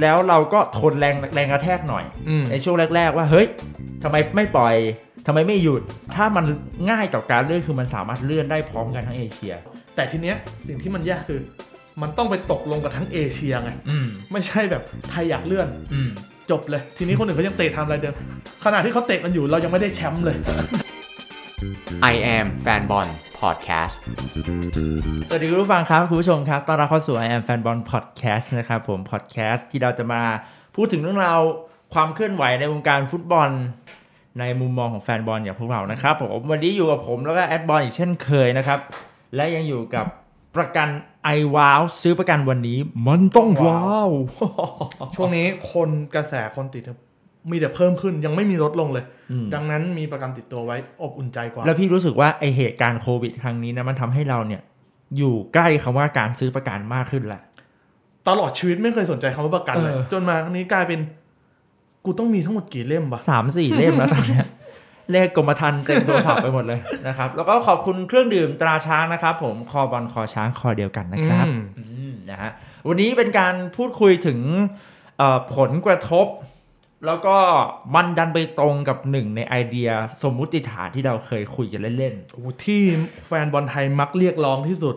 แล้วเราก็ทนแรงแรงกระแทกหน่อยอืมในช่วงแรก ๆ ว่าเฮ้ยทำไมไม่ปล่อยทำไมไม่หยุด ถ้ามันง่ายต่อการเลื่อนคือมันสามารถเลื่อนได้พร้อมกันทั้งเอเชีย แต่ทีเนี้ยสิ่งที่มันยากคือ มันต้องไปตกลงกับทั้งเอเชียไงอืมไม่ใช่แบบไทยอยากเลื่อนอืมจบเลย ทีนี้คนอื่นเขายังเตะไทม์ไลน์เดิมขณะที่เขาเตะกันอยู่เรายังไม่ได้แชมป์เลย I am Fanbon Podcast สวัสดีคุณผู้ฟังครับ คุณผู้ชมครับ ต้อนรับเข้าสู่ I am Fanball Podcast นะครับผม Podcast ที่เราจะมาพูดถึงเรื่องราวความเคลื่อนไหวในวงการฟุตบอล ในมุมมองของแฟนบอลอย่างพวกเรานะครับผมวันนี้อยู่กับผมแล้วก็แอดบอลอีกเช่นเคยนะครับ และยังอยู่กับประกันไอว้าวซื้อประกันวันนี้มันต้องว้าว ช่วงนี้คนกระแสคนติดเนี่ย มีแต่เพิ่มขึ้นยังไม่มีลดลงเลยอืมดังนั้นมีประกันติดตัวไว้อบอุ่นใจกว่า แล้วพี่รู้สึกว่าไอเหตุการณ์โควิดครั้งนี้นะมันทำให้เราเนี่ย อยู่ใกล้คำว่าการซื้อประกันมากขึ้นแหละตลอดชีวิตไม่เคยสนใจคำว่าประกันเลยเออจนมาครั้งนี้กลายเป็น กูต้องมีทั้งหมดกี่เล่มวะสามสี่เล่มแล้วตอนเนี้ยเลขกรมธรรม์เต็มโทรศัพท์ไปหมดเลยนะครับ แล้วก็ขอบคุณเครื่องดื่มตราช้างนะครับ ผมคอบอลคอช้างคอเดียวกันนะครับอืมอืมนะฮะวันนี้เป็นการพูดคุยถึงเอ่อผลกระทบ แล้วก็มันดันไปตรงกับหนึ่งในไอเดียสมมุติฐานที่เราเคยคุยกันเล่นโอ้โหที่แฟนบอลไทยมักเรียกร้องที่สุด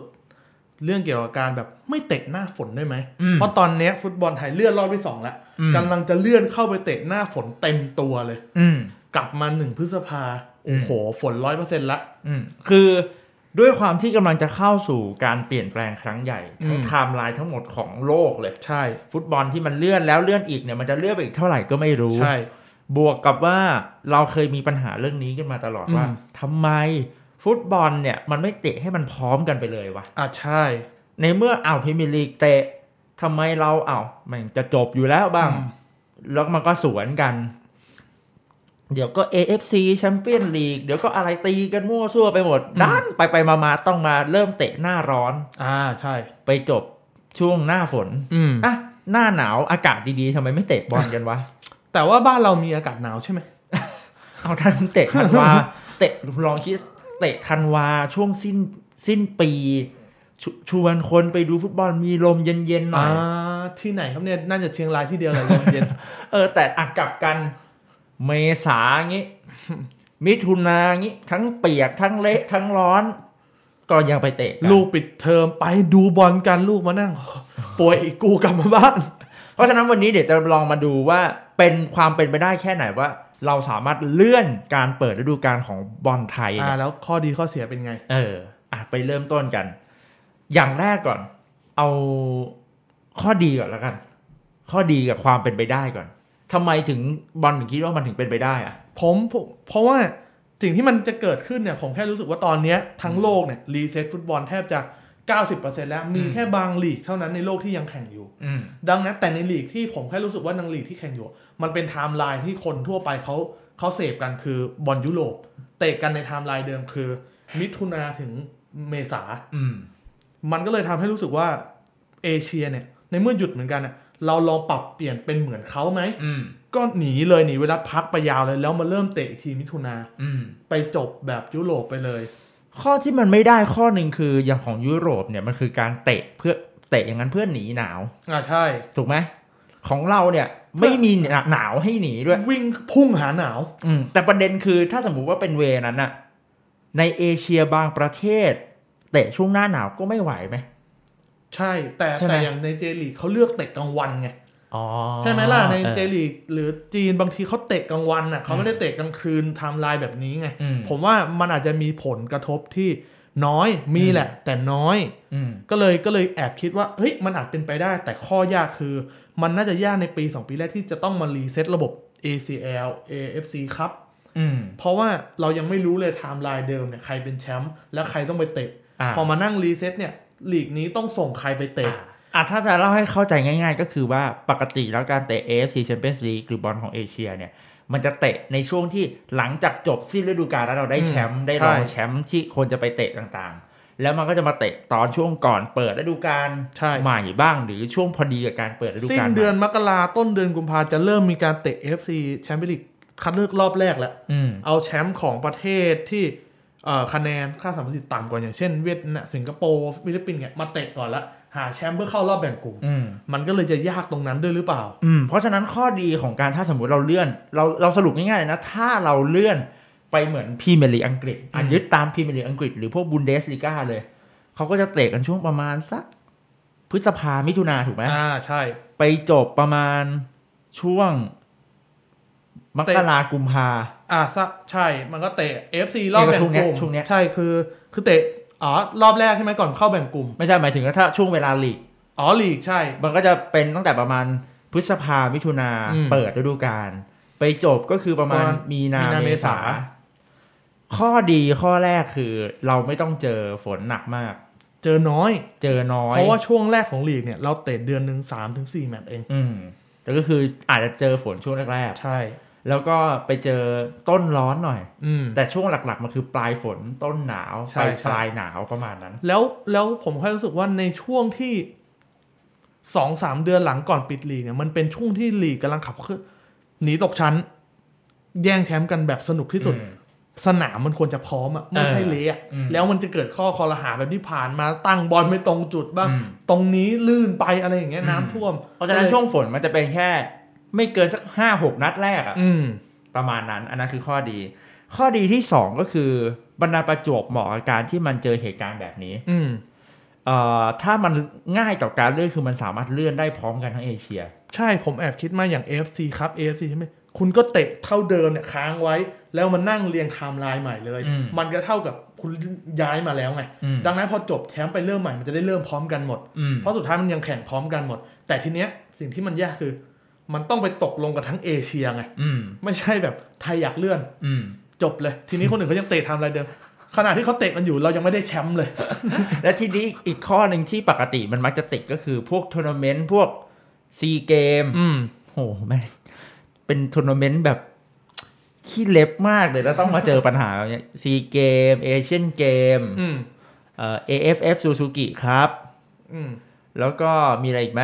เรื่องเกี่ยวกับการแบบไม่เตะหน้าฝนได้ไหมอืมเพราะตอนเนี้ยฟุตบอลไทยเลื่อนรอบที่สองแล้วอืมกำลังจะเลื่อนเข้าไปเตะหน้าฝนเต็มตัวเลยๆอืมกลับมาหนึ่งพฤษภาโอ้โห ฝนร้อยเปอร์เซ็นต์ละอืมคือ ด้วยความที่กำลังจะเข้าสู่การเปลี่ยนแปลงครั้งใหญ่ทั้งอืมไทม์ไลน์ทั้งหมดของโลกเลย ใช่ ฟุตบอลที่มันเลื่อนแล้วเลื่อนอีกเนี่ยมันจะเลื่อนไปอีกเท่าไหร่ก็ไม่รู้ ใช่ บวกกับว่าเราเคยมีปัญหาเรื่องนี้กันมาตลอดว่าอืมทำไมฟุตบอลเนี่ยมันไม่เตะให้มันพร้อมกันไปเลยวะอะใช่ ในเมื่ออ้าวพรีเมียร์ลีกเตะทำไมเราอ้าวมันจะจบอยู่แล้วบ้างอืมแล้วมันก็สวนกัน เดี๋ยวก็ AFC แชมเปี้ยนลีกเดี๋ยวก็อะไรตีกันมั่วซั่วไปหมดด้านไปไปมามาต้องมาเริ่มเตะหน้าร้อน อ่าใช่ ไปจบช่วงหน้าฝนอืมอะหน้าหนาวอากาศดีๆทำไมไม่เตะบอลกันวะ แต่ว่าบ้านเรามีอากาศหนาวใช่ไหมเอาทันเตะธันวาเตะลองคิดเตะธันวาช่วงสิ้นสิ้นปีชชวนคนไปดูฟุตบอลมีลมเย็นๆหน่อ่าอยที่ไหนครับเนี่ยน่าจะเชียงรายที่เดียวเลยลมเย็น เออแต่อักกลับกัน เมษางี้ มิถุนางี้ ทั้งเปียกทั้งเละทั้งร้อน ก็ยังไปเตะกันลูกปิดเทอมไปดูบอลกันลูกมานั่ง ป่วยอีกกูกลับมาบ้าน เพราะฉะนั้นวันนี้เดี๋ยวจะลองมาดูว่าเป็นความเป็นไปได้แค่ไหนว่า เราสามารถเลื่อนการเปิดฤดูกาลของบอลไทยอ่าเนี่ยแล้วข้อดีข้อเสียเป็นไง เอออะไปเริ่มต้นกัน อย่างแรกก่อน เอาข้อดีก่อนแล้วกัน ข้อดีกับความเป็นไปได้ก่อน ทำไมถึงบอลถึงคิดว่ามันถึงเป็นไปได้อะผมผมเพราะว่าสิ่งที่มันจะเกิดขึ้นเนี่ย ผมแค่รู้สึกว่าตอนเนี้ยทั้งโลกเนี่ยรีเซ็ตฟุตบอลแทบจะ 90%แล้วมีแค่บางลีกเท่านั้นในโลกที่ยังแข่งอยู่อืมดังนั้นแต่ในลีกที่ผมแค่รู้สึกว่าในลีกที่แข่งอยู่ มันเป็นไทม์ไลน์ที่คนทั่วไปเขาเขาเสพกันคือบอลยุโรปเตะกันในไทม์ไลน์เดิมคือ มิถุนาถึงเมษาอืมมันก็เลยทำให้รู้สึกว่าเอเชียเนี่ย ในเมื่อหยุดเหมือนกันอะ เราลองปรับเปลี่ยนเป็นเหมือนเขาไหมอืมก็หนีเลยหนีเวลาพักไปยาวเลย แล้วมาเริ่มเตะอีกทีมิถุนาอืมไปจบแบบยุโรปไปเลย ข้อที่มันไม่ได้ข้อหนึ่งคืออย่างของยุโรปเนี่ยมันคือการเตะเพื่อเตะอย่างนั้นเพื่อหนีหนาวอ่าใช่ ถูกไหมของเราเนี่ยไม่มีหนาวให้หนีด้วย วิ่งพุ่งหาหนาว อืมแต่ประเด็นคือถ้าสมมุติว่าเป็นเวนั้นอะในเอเชียบางประเทศ เตะช่วงหน้าหนาวก็ไม่ไหวไหม ใช่ แต่ใช่ไหมแต่อย่างในเจลีกเขาเลือกเตะกลางวันไงอ๋อใช่ไหมล่ะในออเจลีกหรือจีนบางทีเขาเตะกลางวันอะเขาไม่ได้เตะกลางคืนไทม์ไลน์แบบนี้ไงอืมผมว่ามันอาจจะมีผลกระทบที่น้อยมีแหละ แต่น้อยอืมก็เลยก็เลยแอบคิดว่าเฮ้ยมันอาจเป็นไปได้ แต่ข้อยากคือ มันน่าจะยากในปี 2 ปีแรกที่จะต้องมารีเซ็ตระบบ ACL AFC ครับอืมเพราะว่าเรายังไม่รู้เลยไทม์ไลน์เดิมเนี่ยใครเป็นแชมป์และใครต้องไปเตะอ่าพอมานั่งรีเซ็ตเนี่ย ลีกนี้ต้องส่งใครไปเตะอะอะถ้าจะเล่าให้เข้าใจง่าย ๆ ก็คือว่าปกติแล้วการเตะ AFC Champions League หรือบอลของเอเชียเนี่ยมันจะเตะในช่วงที่หลังจากจบสิ้นฤดูกาลแล้วเราได้แชมป์ได้รองใช่แชมป์ที่คนจะไปเตะต่างๆ แล้วมันก็จะมาเตะตอนช่วงก่อนเปิดฤดูกาลใช่ใหม่บ้าง หรือช่วงพอดีกับการเปิดฤดูสิ้กาลนใหม่เดือนมกราต้นเดือนกุมภาจะเริ่มมีการเตะ AFC แชมเปี้ยนลีกคัดเลือกรอบแรกแล้วอืมเอาแชมป์ของประเทศที่เอ่อ คะแนนค่าสัมพันธ์ต่ำกว่าอย่างเช่น เวียดนามสิงคโปร์ฟิลิปปินส์เนี่ยมาเตะก่อนละหาแชมป์เพื่อเข้ารอบแบ่งกลุ่มอืมมันก็เลยจะยากตรงนั้นด้วยหรือเปล่า อืม เพราะฉะนั้นข้อดีของการถ้าสมมติเราเลื่อน เราเราสรุปง่ายๆเลยนะ ถ้าเราเลื่อนไปเหมือนพรีเมียร์ลีกอังกฤษอะอืมยึดตามพรีเมียร์ลีกอังกฤษหรือพวกบุนเดสลีกาเลย เขาก็จะเตะกันช่วงประมาณสัก พฤษภามิถุนาถูกไหมอ่าใช่ ไปจบประมาณช่วง มกรากุมภาอ่าซะใช่มันก็เตะ FC รอบแบ่งช่วงเนี้กยลุ่มช่วงเนี้ยใช่คือคือเตะอ๋อรอบแรกใช่ไหมก่อนเข้าแบ่งกลุ่ม ไม่ใช่หมายถึงว่าถ้าช่วงเวลาลีกอ๋อลีกใช่ มันก็จะเป็นตั้งแต่ประมาณพฤษภามิถุนาอืมเปิดฤดูกาลไปจบก็คือประมาณประมาณมีนามีนาเมเมษาษา ข้อดีข้อแรกคือเราไม่ต้องเจอฝนหนักมาก เจอน้อย เจอน้อย เพราะว่าช่วงแรกของลีกเนี่ย เราเตะเดือนหนึ่งสามถึงสี่แมตช์เอง อืมแต่ก็คืออาจจะเจอฝนช่วงแรกใช่ๆ แล้วก็ไปเจอต้นร้อนหน่อยอืมแต่ช่วงหลักๆ มันคือปลายฝนต้นหนาวใช่ไปใช่ปลายหนาวประมาณนั้น แล้วแล้วผมแค่รู้สึกว่าในช่วงที่สองสามเดือนหลังก่อนปิดลีกเนี่ยมันเป็นช่วงที่ลีกกำลังขับเคลื่อนหนีตกชั้น แย่งแชมป์กันแบบสนุกที่สุดอืมสนามมันควรจะพร้อมอะไม่ใช่เละอะอืมแล้วมันจะเกิดข้อคอรหาแบบที่ผ่านมาตั้งบอลไม่ตรงจุดบ้างอืมตรงนี้ลื่นไปอะไรอย่างเงี้ยอืมน้ำท่วมเพราะฉะนั้นช่วงฝนมันจะเป็นแค่ ไม่เกินสักห้าหกนัดแรกอะอืมประมาณนั้น อันนั้นคือข้อดี ข้อดีที่สองก็คือบรรดาประจวบเหมาะกับการที่มันเจอเหตุการณ์แบบนี้ อืมเอ่อถ้ามันง่ายต่อการเลื่อนคือมันสามารถเลื่อนได้พร้อมกันทั้งเอเชีย ใช่ผมแอบคิดมาอย่าง AFC ครับ AFC ใช่ไหมคุณก็เตะเท่าเดิมเนี่ยค้างไว้ แล้วมันนั่งเรียงไทม์ไลน์ใหม่เลยอืมมันก็เท่ากับคุณย้ายมาแล้วไงอืมดังนั้นพอจบแชมป์ไปเริ่มใหม่มันจะได้เริ่มพร้อมกันหมดอืมเพราะสุดท้ายมันยังแข่งพร้อมกันหมด แต่ทีเนี้ยสิ่งที่มันยากคือ มันต้องไปตกลงกันทั้งเอเชียไงอืมไม่ใช่แบบไทยอยากเลื่อน อืมจบเลย ทีนี้คนอื่นเขายังเตะไทม์ไลน์เดิมขณะที่เขาเตะกันอยู่เรายังไม่ได้แชมป์เลย และทีนี้อีกข้อหนึ่งที่ปกติมันมักจะติดก็คือพวกทัวร์นาเมนต์พวกซีเกมอืมโหแม่งเป็นทัวร์นาเมนต์แบบขี้เล็บมากเลยแล้วต้องมาเจอปัญหาแบบเนี้ยซีเกมเอเชียนเกมอืมเอ่อ AFF Suzuki ครับอืมแล้วก็มีอะไรอีกไหม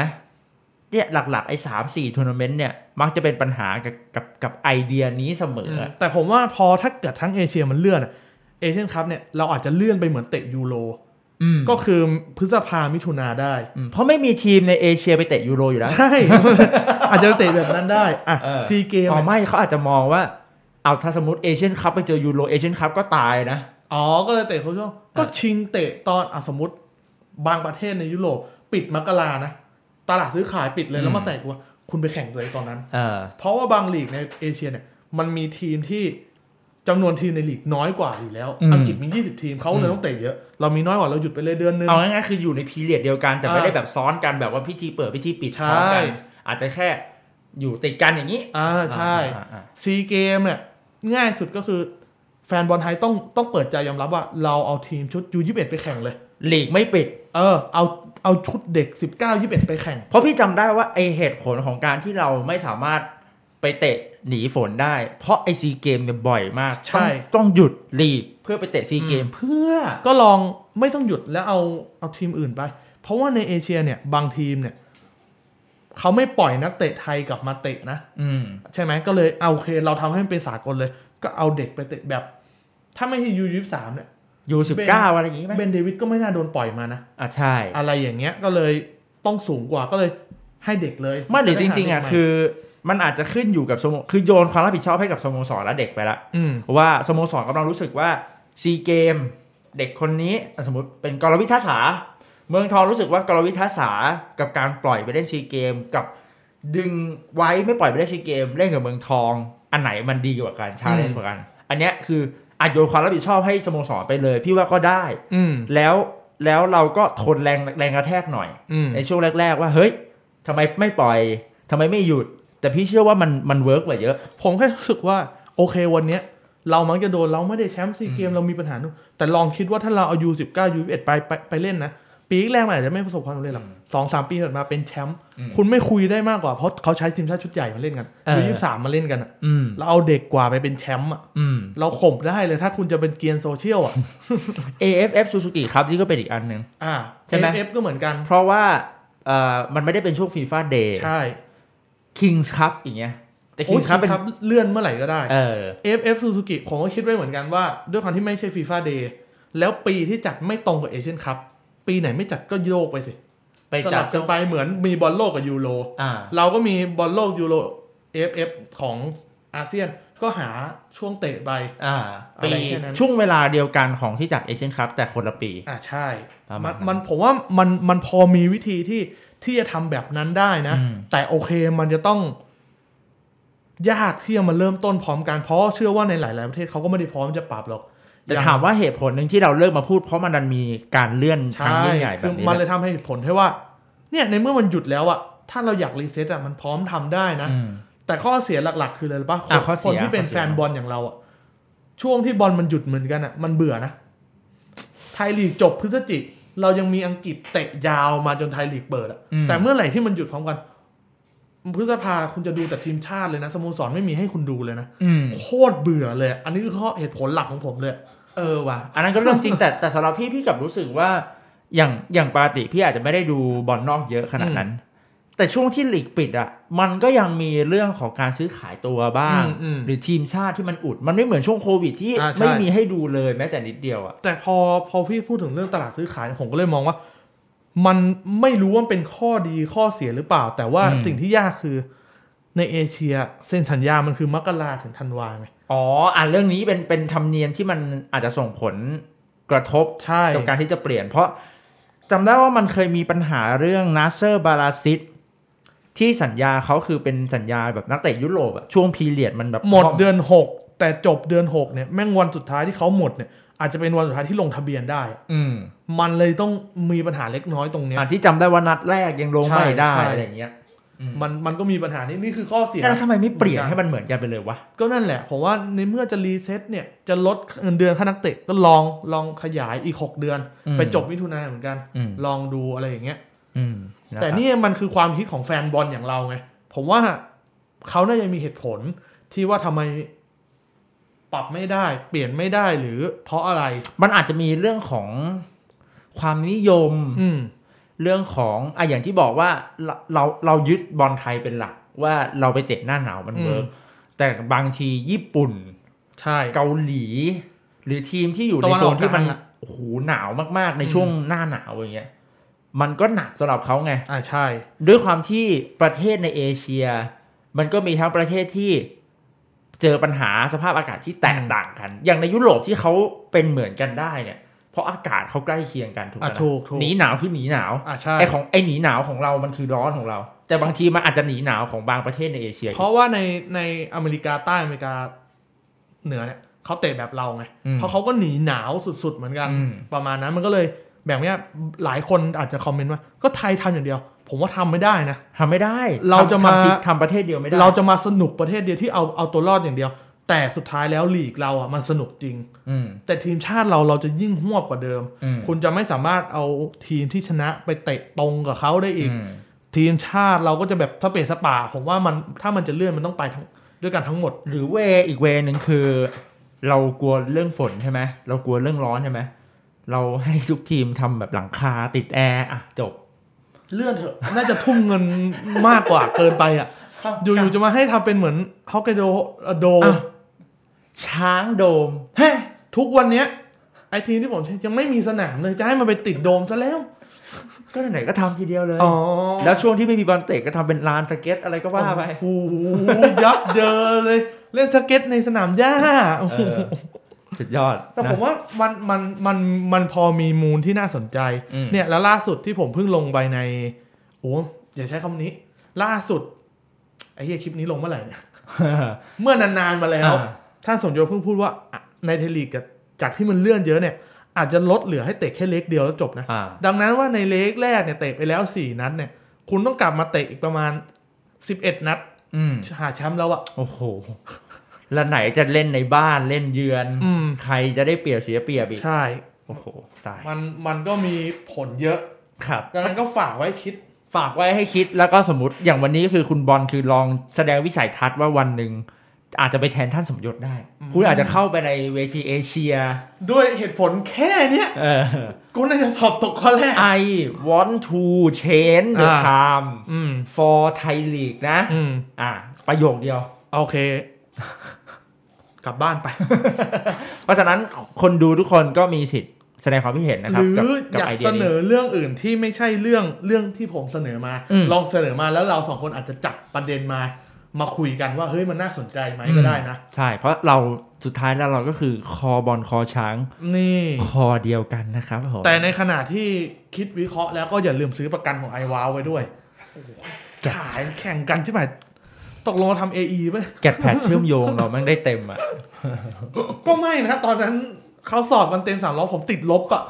เนี่ยหลักๆไอ้สามสี่ทัวร์นาเมนต์เนี่ยมักจะเป็นปัญหากับกับกับไอเดียนี้เสมออะแต่ผมว่าพอถ้าเกิดทั้งเอเชียมันเลื่อนเอเชียนคัพเนี่ยเราอาจจะเลื่อนไปเหมือนเตะยูโรอืมก็คือพฤษภามิถุนาได้อืมเพราะไม่มีทีมในเอเชียไปเตะยูโรอยู่แล้ว ใช่ อาจจะเตะแบบนั้นได้อะเออซีเกมอ๋อไม่เขาอาจจะมองว่า เอาถ้าสมมติเอเชียนคัพไปเจอยูโรเอเชียนคัพก็ตายนะ อ๋อ ก็เลยเตะเขาช่วงก็ชิงเตะตอนอะสมมติบางประเทศในยุโรปปิดมกรานะ ตลาดซื้อขายปิดเลยอืมแล้วมาแตะว่าคุณไปแข่งเลยตอนนั้นเออเพราะว่าบางลีกในเอเชียเนี่ย มันมีทีมที่จำนวนทีมในลีกน้อยกว่าอยู่แล้วอืมอังกฤษมี 20 ทีมเขาเลยต้องเตะเยอะ เรามีน้อยกว่าเราหยุดไปเลยเดือนนึง เอาง่ายๆคืออยู่ใน period เดียวกันแต่ไม่อ่าได้แบบซ้อนกันแบบว่าพิธีเปิดพิธีปิดใช่พร้อมกัน อาจจะแค่อยู่ติดกันอย่างนี้ อ่าใช่อ่าอ่าซีเกมส์เนี่ยง่ายสุดก็คือ แฟนบอลไทยต้องต้องเปิดใจยอมรับว่าเราเอาทีมชุด U ยี่สิบเอ็ดไปแข่งเลย ลีกไม่ปิด เออ เอาเอาชุดเด็กสิบเก้ายี่สิบเอ็ดไปแข่ง เพราะพี่จำได้ว่าไอเหตุผลของการที่เราไม่สามารถไปเตะหนีฝนได้ เพราะไอซีเกมส์เนี่ยบ่อยมากใช่ ต้องต้องหยุดลีกเพื่อไปเตะซีเกมเพื่อ ก็ลองไม่ต้องหยุดแล้วเอาเอาทีมอื่นไป เพราะว่าในเอเชียเนี่ยบางทีมเนี่ยเขาไม่ปล่อยนักเตะไทยกลับมาเตะนะ อืม ใช่ไหมก็เลยเอาโอเค เราทำให้มันเป็นสากลเลย ก็เอาเด็กไปเตะแบบ ถ้าไม่ใช่ยูยี่สามเนี่ย ยูสิบเก้าอะไรอย่างงี้ไหมเบนเดวิดก็ไม่น่าโดนปล่อยมานะอะใช่ อะไรอย่างเงี้ยก็เลยต้องสูงกว่าก็เลยให้เด็กเลยไม่หรือจริง ๆอะได้หาเด็กใหม่คือ มันอาจจะขึ้นอยู่กับสโมคือโยนความรับผิดชอบให้กับสโมสรและเด็กไปละอืมว่าสโมสรกำลังรู้สึกว่าซีเกมเด็กคนนี้อะสมมติเป็นกรวิทยาสาเมืองทองรู้สึกว่ากรวิทยาสากับการปล่อยไปเล่นซีเกมกับดึงไว้ไม่ปล่อยไปเล่นซีเกมเล่นกับเมืองทอง อันไหนมันดีกว่ากันชาเลนอืมกว่ากัน อันเนี้ยคือ อาจโยนความรับผิดชอบให้สโมสรไปเลย พี่ว่าก็ได้ อืมแล้วแล้วเราก็ทนแรงแรงกระแทกหน่อยอืมในช่วงแรก ๆ ว่าเฮ้ยทำไมไม่ปล่อยทำไมไม่หยุด แต่พี่เชื่อว่ามันมัน work กว่าเยอะ ผมแค่รู้สึกว่าโอเควันเนี้ยเรามักจะโดนเราไม่ได้แชมป์ซีเกมส์เรามีปัญหานู่นแต่ลองคิดว่าถ้าเราเอา U สิบเก้า U เอ็ดไปไปไปเล่นนะ ปีแรกมันอาจจะไม่ประสบความสำเร็จหรอกอืมสองสามปีถัดมาเป็นแชมป์อืมคุณไม่คุยได้มากกว่าเพราะเขาใช้ทีมชาติชุดใหญ่มาเล่นกันเออ U ยี่สามมาเล่นกันอะอืมเราเอาเด็กกว่าไปเป็นแชมป์อะอืมเราข่มได้เลยถ้าคุณจะเป็นเกรียนโซเชียลอะ AFF Suzuki ครับนี่ก็เป็นอีกอันหนึ่งอ่าใช่ไหม AFF ก็เหมือนกัน เพราะว่าเอ่อมันไม่ได้เป็นช่วง FIFA Day ใช่ Kings Cup อย่างเงี้ยแต่โอ้ย Kings Cup เป็นครับเลื่อนเมื่อไหร่ก็ได้เออ AFF Suzuki ผมก็คิดไว้เหมือนกันว่า ด้วยความที่ไม่ใช่ FIFA Day แล้วปีที่จัดไม่ตรงกับเอเชียนคัพ ปีไหนไม่จัดก็โยกไปสิ ไปจัดสลับกันไปเหมือนมีบอลโลกกับยูโรอ่า เราก็มีบอลโลกยูโร FF ของอาเซียนก็หาช่วงเตะไป อ่าอะปีไรแค่นั้น ช่วงเวลาเดียวกันของที่จัดเอเชียนคัพแต่คนละปี อ่าใช่ ประมามัณนนั้นมันผมว่ามันมันพอมีวิธีที่ที่จะทำแบบนั้นได้นะ อืม แต่โอเคมันจะต้อง ยากที่จะมาเริ่มต้นพร้อมกันเพราะเชื่อว่าในหลาย ๆ ประเทศเขาก็ไม่ได้พร้อมจะปรับหรอก แต่อย่างถามว่าเหตุผลหนึ่งที่เราเลิกมาพูดเพราะมันดันมีการเลื่อนครั้งใช่ยิ่งใหญ่แบบนี้คือมันแหละเลยทำให้ผลให้ว่า เนี่ยในเมื่อมันหยุดแล้วอะถ้าเราอยาก reset อะมันพร้อมทำได้นะอืมแต่ข้อเสียหลัก ๆ คืออะไรรู้ป่ะอะข้อเสียคนที่เป็นข้อเสียแฟนบอลอย่างเราอะช่วงที่บอลมันหยุดเหมือนกันอะมันเบื่อนะไทยลีกจบพฤศจิกเรายังมีอังกฤษเตะยาวมาจนไทยลีกเปิดอะอืมแต่เมื่อไหร่ที่มันหยุดพร้อมกัน พฤษภาคุณจะดูแต่ทีมชาติเลยนะสโมสรไม่มีให้คุณดูเลยนะอืมโคตรเบื่อเลย อันนี้คือข้อเหตุผลหลักของผมเลย เออว่ะอันนั้นก็เรื่องจริงแต่แต่สำหรับพี่พี่กลับรู้สึกว่า อย่างอย่างปกติพี่อาจจะไม่ได้ดูบอลนอกเยอะขนาดนั้น แต่ช่วงที่ลีกปิดอะ มันก็ยังมีเรื่องของการซื้อขายตัวบ้างอืมอืมหรือทีมชาติที่มันอุด มันไม่เหมือนช่วงโควิดที่อ่าใช่ไม่มีให้ดูเลยแม้แต่นิดเดียวอะแต่พอพอพี่พูดถึงเรื่องตลาดซื้อขายผมก็เลยมองว่า มันไม่รู้ว่าเป็นข้อดีข้อเสียหรือเปล่า แต่ว่าอืมสิ่งที่ยากคือในเอเชียเซ็นสัญญามันคือมกราถึงธันวาไงอ๋ออ่านเรื่องนี้เป็นเป็นธรรมเนียมที่มันอาจจะส่งผลกระทบใช่กับการที่จะเปลี่ยน เพราะจำได้ว่ามันเคยมีปัญหาเรื่องนาเซอร์บาราซิตที่สัญญาเขาคือเป็นสัญญาแบบนักเตะยุโรปอะช่วงพีเรียดมันแบบหมดเดือนหกแต่จบเดือนหกเนี่ยแม่งวันสุดท้ายที่เขาหมดเนี่ย อาจจะเป็นวันสุดท้ายที่ลงทะเบียนได้อะอืมมันเลยต้องมีปัญหาเล็กน้อยตรงเนี้ยอะที่จำได้ว่านัดแรกยังลงไม่ได้ใช่อะไรอย่างเงี้ยมันมันก็มีปัญหานี้นี่คือข้อเสียแล้วทำไมไม่เปลี่ยนให้มันเหมือนกันไปเลยวะ ก็นั่นแหละ ผมว่าในเมื่อจะ reset เนี่ยจะลดเงินเดือนค่านักเตะก็ลองลองขยายอีก 6 เดือนอืมไปจบมิถุนายนเหมือนกันอืมลองดูอะไรอย่างเงี้ยอืมะครับแต่นี่มันคือความคิดของแฟนบอลอย่างเราไง ผมว่าเขาน่าจะมีเหตุผลที่ว่าทำไม ปรับไม่ได้เปลี่ยนไม่ได้หรือเพราะอะไร มันอาจจะมีเรื่องของความนิยมอืมเรื่องของอะอย่างที่บอกว่าเราเราเรายึดบอลไทยเป็นหลัก ว่าเราไปเตะหน้าหนาวมันอืม work แต่บางทีญี่ปุ่นใช่เกาหลี หรือทีมที่อยู่ในโซนตะวันออกกลางที่มันอะโอ้โหหนาวมากๆ ในอืมช่วงหน้าหนาวอย่างเงี้ยมันก็หนักสำหรับเขาไงอ่าใช่ ด้วยความที่ประเทศในเอเชีย มันก็มีทั้งประเทศที่ เจอปัญหาสภาพอากาศที่แตกต่างกัน อย่างในยุโรปที่เขาเป็นเหมือนกันได้เนี่ยเพราะอากาศเขาใกล้เคียงกันถูกไหมอะถูกถูกหนีหนาวคือหนีหนาวอ่าใช่ไอของไอหนีหนาวของเรามันคือร้อนของเรา แต่บางทีมันอาจจะหนีหนาวของบางประเทศในเอเชีย เพราะว่าในในอเมริกาใต้อเมริกาเหนือเนี่ยเขาเตะแบบเราไงอืมเพราะเขาก็หนีหนาวสุดๆเหมือนกันอืมประมาณนั้นมันก็เลยแบบเนี้ยหลายคนอาจจะคอมเมนต์ว่าก็ไทยทำอย่างเดียว ผมว่าทำไม่ได้นะทำไม่ได้ เราจะมาทำทำทำประเทศเดียวไม่ได้ เราจะมาสนุกประเทศเดียวที่เอาเอาตัวรอดอย่างเดียว แต่สุดท้ายแล้วลีกเราอะมันสนุกจริงอืมแต่ทีมชาติเราเราจะยิ่งหวบกว่าเดิมอืมคุณจะไม่สามารถเอาทีมที่ชนะไปเตะตรงกับเขาได้อีกอืมทีมชาติเราก็จะแบบสเปซสปาผมว่ามันถ้ามันจะเลื่อนมันต้องไปทั้งด้วยกันทั้งหมด หรือเวอีกเวหนึ่งคือ เรากลัวเรื่องฝนใช่ไหมเรากลัวเรื่องร้อนใช่ไหมเราให้ทุกทีมทำแบบหลังคาติดแอร์อะจบ เลื่อนเถอะ น่าจะทุ่มเงินมากกว่าเกินไปอะ อยู่ๆจะมาให้ทำเป็นเหมือนฮอกไกโดโดอะช้างโดมเฮ้ทุกวันเนี้ย ไอทีมที่ผมยังไม่มีสนามเลยจะให้มันไปติดโดมซะแล้ว ก็ไหนๆก็ทำทีเดียวเลยอ๋อแล้วช่วงที่ไม่มีบอลเตะก็ทำเป็นลานสเก็ตอะไรก็ว่าไปโอ้โหยับเยินเลย เล่นสเก็ตในสนามหญ้าโอ้โหเออ สุดยอด แต่นะผมว่ามันมันมันมันพอมีมูลที่น่าสนใจอืมเนี่ยแล้วล่าสุดที่ผมเพิ่งลงไปใน โอ้อย่าใช้คำนี้ ล่าสุด ไอ้เหี้ยคลิปนี้ลงเมื่อไหร่เนี่ยเมื่อนานๆมาแล้วอ่าท่านสมโยชน์เพิ่งพูดว่าอะในเทลีกกับจากที่มันเลื่อนเยอะเนี่ย อาจจะลดเหลือให้เตะแค่เล็กเดียวแล้วจบนะอ่าดังนั้นว่าในเล็กแรกเนี่ยเตะไปแล้วสี่นัดเนี่ย คุณต้องกลับมาเตะอีกประมาณสิบเอ็ดนัดอืมหาแชมป์แล้วอะโอ้โห แล้วไหนจะเล่นในบ้านเล่นเยือนอืมใครจะได้เปรียบเสียเปรียบอีก ใช่ โอ้โห ตาย มันมันก็มีผลเยอะ ครับ ดังนั้นก็ฝากไว้คิด ฝากไว้ให้คิด แล้วก็สมมติอย่างวันนี้คือคุณบอลคือลองแสดงวิสัยทัศน์ว่าวันหนึ่งอาจจะไปแทนท่านสมยศได้อืมคุณอาจจะเข้าไปในเวทีเอเชีย ด้วยเหตุผลแค่เนี้ยเออกูน่าจะสอบตกข้อแรก I want to change the อ่า time อืม for Thai League นะอืมอะประโยคเดียว โอเค กลับบ้านไป เพราะฉะนั้นคนดูทุกคนก็มีสิทธิ์แสดงความคิดเห็นนะหครับรือกับกับอยากไอเดีเสยนนี้อเรื่องอื่นที่ไม่ใช่เรื่องเรื่องที่ผมเสนอมาอืมลองเสนอมาแล้วเราสองคนอาจจะจับประเด็นมา มาคุยกันว่าเฮ้ยมันน่าสนใจไหมอืมก็ได้นะ ใช่ เพราะเราสุดท้ายแล้วเราก็คือคอบอลคอช้าง นี่คอเดียวกันนะครับผมแต่ในขณะที่คิดวิเคราะห์แล้วก็อย่าลืมซื้อประกันของไอวาวไว้ด้วยขายแข่งกันใช่ไหม ตกลงเราทำเอไป่ะแกดแพดเชื่อมโยงเราแม่งได้เต็มอะ ก็ไม่นะตอนนั้นเขาสอบกันเต็มสามร้อยผมติดลบอะ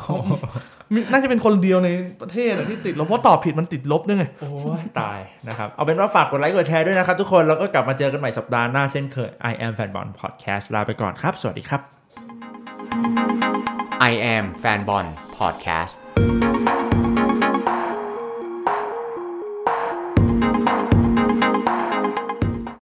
มีน่าจะเป็นคนเดียวในประเทศอะที่ติดลบเพราะตอบผิดมันติดลบด้วยไงโอ้ยตายนะครับ เอาเป็นว่าฝากกดไลค์กดแชร์ด้วยนะครับทุกคน แล้วก็กลับมาเจอกันใหม่สัปดาห์หน้าเช่นเคย I am Fanball Podcast ลาไปก่อนครับ สวัสดีครับ I am Fanbon Podcast